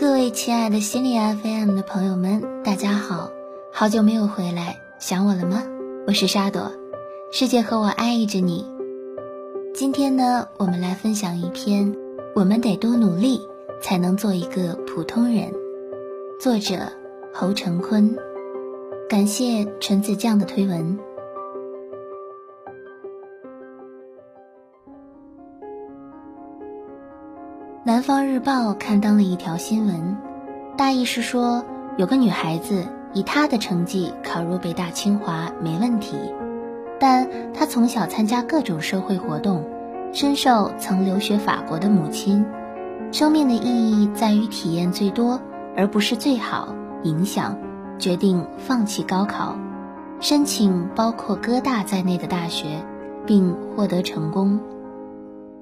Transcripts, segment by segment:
各位亲爱的心理 FM 的朋友们，大家好，好久没有回来，想我了吗？我是沙朵，世界和我爱着你。今天呢，我们来分享一篇《我们得多努力才能做一个普通人》，作者侯成坤，感谢陈子酱的推文。南方日报刊登了一条新闻，大意是说，有个女孩子以她的成绩考入北大清华没问题，但她从小参加各种社会活动，深受曾留学法国的母亲“生命的意义在于体验最多，而不是最好”影响，决定放弃高考，申请包括哥大在内的大学，并获得成功。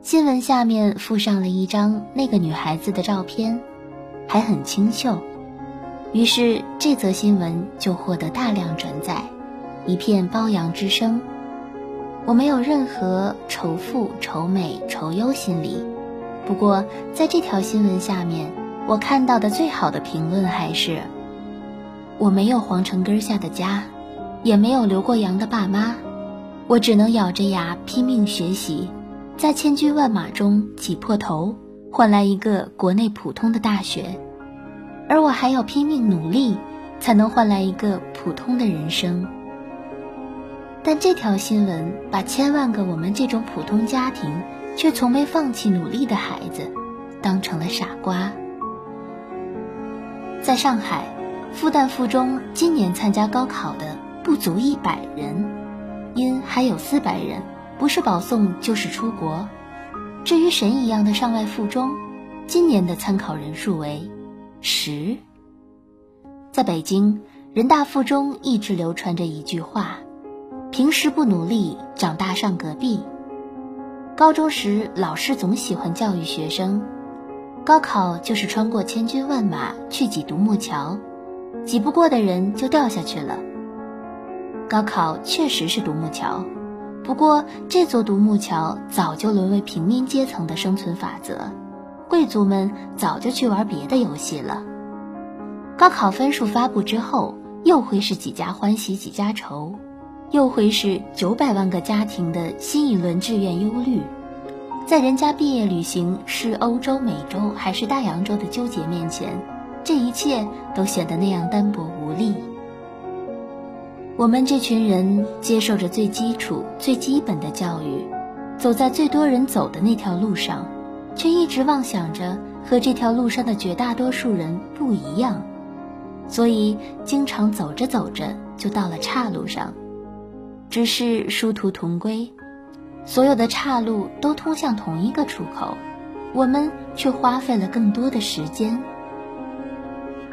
新闻下面附上了一张那个女孩子的照片，还很清秀。于是这则新闻就获得大量转载，一片褒扬之声。我没有任何仇富、仇美、仇优心理。不过在这条新闻下面，我看到的最好的评论还是：我没有皇城根下的家，也没有留过洋的爸妈，我只能咬着牙拼命学习。在千军万马中挤破头，换来一个国内普通的大学，而我还要拼命努力，才能换来一个普通的人生。但这条新闻把千万个我们这种普通家庭却从没放弃努力的孩子，当成了傻瓜。在上海，复旦附中今年参加高考的不足一百人，因还有四百人。不是保送就是出国。至于神一样的上外附中，今年的参考人数为十。在北京，人大附中一直流传着一句话：“平时不努力，长大上隔壁。”高中时，老师总喜欢教育学生：“高考就是穿过千军万马去挤独木桥，挤不过的人就掉下去了。”高考确实是独木桥。不过，这座独木桥早就沦为平民阶层的生存法则，贵族们早就去玩别的游戏了。高考分数发布之后，又会是几家欢喜几家愁，又会是九百万个家庭的新一轮志愿忧虑。在人家毕业旅行是欧洲、美洲还是大洋洲的纠结面前，这一切都显得那样单薄无力。我们这群人接受着最基础、最基本的教育，走在最多人走的那条路上，却一直妄想着和这条路上的绝大多数人不一样，所以经常走着走着就到了岔路上。只是殊途同归，所有的岔路都通向同一个出口，我们却花费了更多的时间。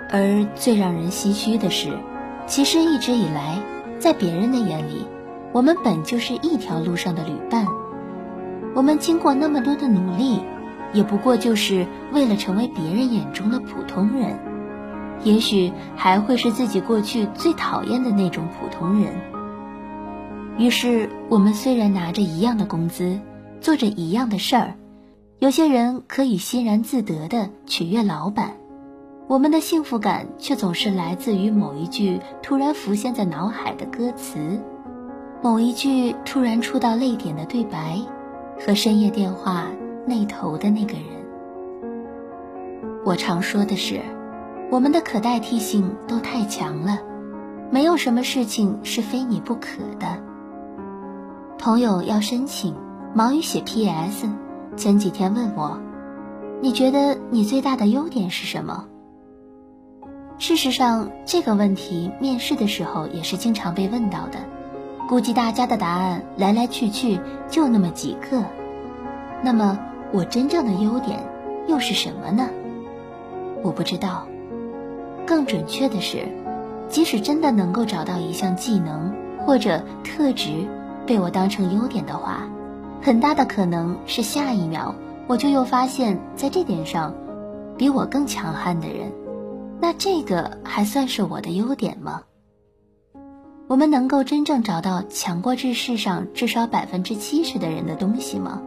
而最让人唏嘘的是，其实一直以来。在别人的眼里，我们本就是一条路上的旅伴。我们经过那么多的努力，也不过就是为了成为别人眼中的普通人，也许还会是自己过去最讨厌的那种普通人。于是，我们虽然拿着一样的工资，做着一样的事儿，有些人可以欣然自得地取悦老板。我们的幸福感却总是来自于某一句突然浮现在脑海的歌词，某一句突然触到泪点的对白，和深夜电话那头的那个人。我常说的是，我们的可代替性都太强了，没有什么事情是非你不可的。朋友要申请，忙于写 P.S，前几天问我，你觉得你最大的优点是什么？事实上，这个问题面试的时候也是经常被问到的。估计大家的答案来来去去就那么几个。那么，我真正的优点又是什么呢？我不知道。更准确的是，即使真的能够找到一项技能或者特质被我当成优点的话，很大的可能是下一秒我就又发现，在这点上，比我更强悍的人。那这个还算是我的优点吗？我们能够真正找到强过这世上至少百分之七十的人的东西吗？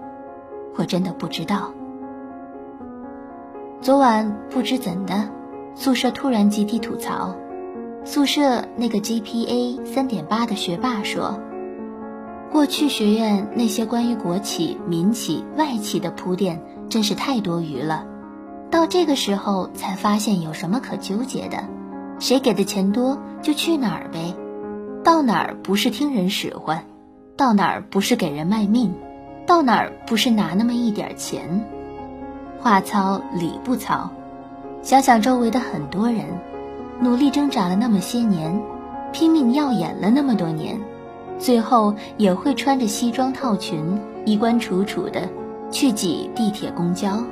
我真的不知道。昨晚不知怎的，宿舍突然集体吐槽。宿舍那个 GPA 三点八的学霸说：“过去学院那些关于国企、民企、外企的铺垫真是太多余了，到这个时候才发现有什么可纠结的，谁给的钱多就去哪儿呗，到哪儿不是听人使唤，到哪儿不是给人卖命，到哪儿不是拿那么一点钱。话糙理不糙，想想周围的很多人。”努力挣扎了那么些年，拼命耀眼了那么多年，最后也会穿着西装套裙，衣冠楚楚的去挤地铁公交，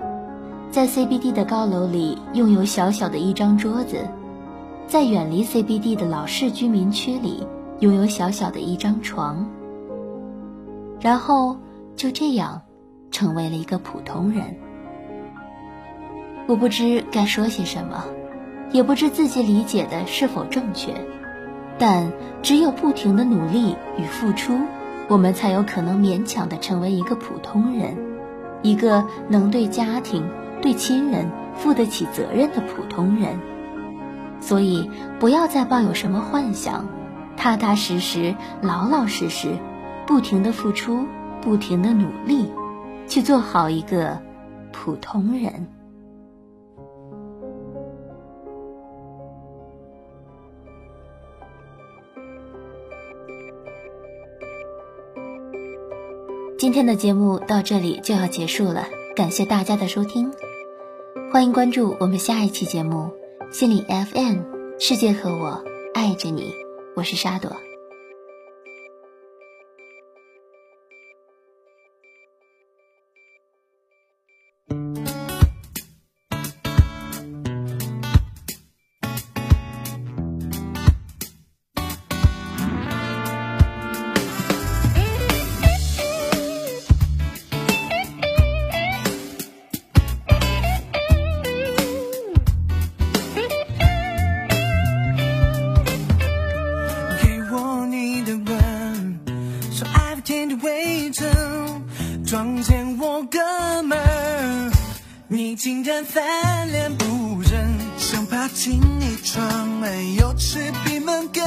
在 CBD 的高楼里拥有小小的一张桌子，在远离 CBD 的老式居民区里拥有小小的一张床，然后就这样成为了一个普通人。我不知该说些什么。也不知自己理解的是否正确，但只有不停的努力与付出，我们才有可能勉强的成为一个普通人，一个能对家庭、对亲人负得起责任的普通人。所以，不要再抱有什么幻想，踏踏实实、老老实实，不停的付出，不停的努力，去做好一个普通人。今天的节目到这里就要结束了，感谢大家的收听，欢迎关注我们下一期节目《心理 FM》，世界和我爱着你，我是沙朵。竟然翻脸不认，生怕轻易装门，又吃闭门羹。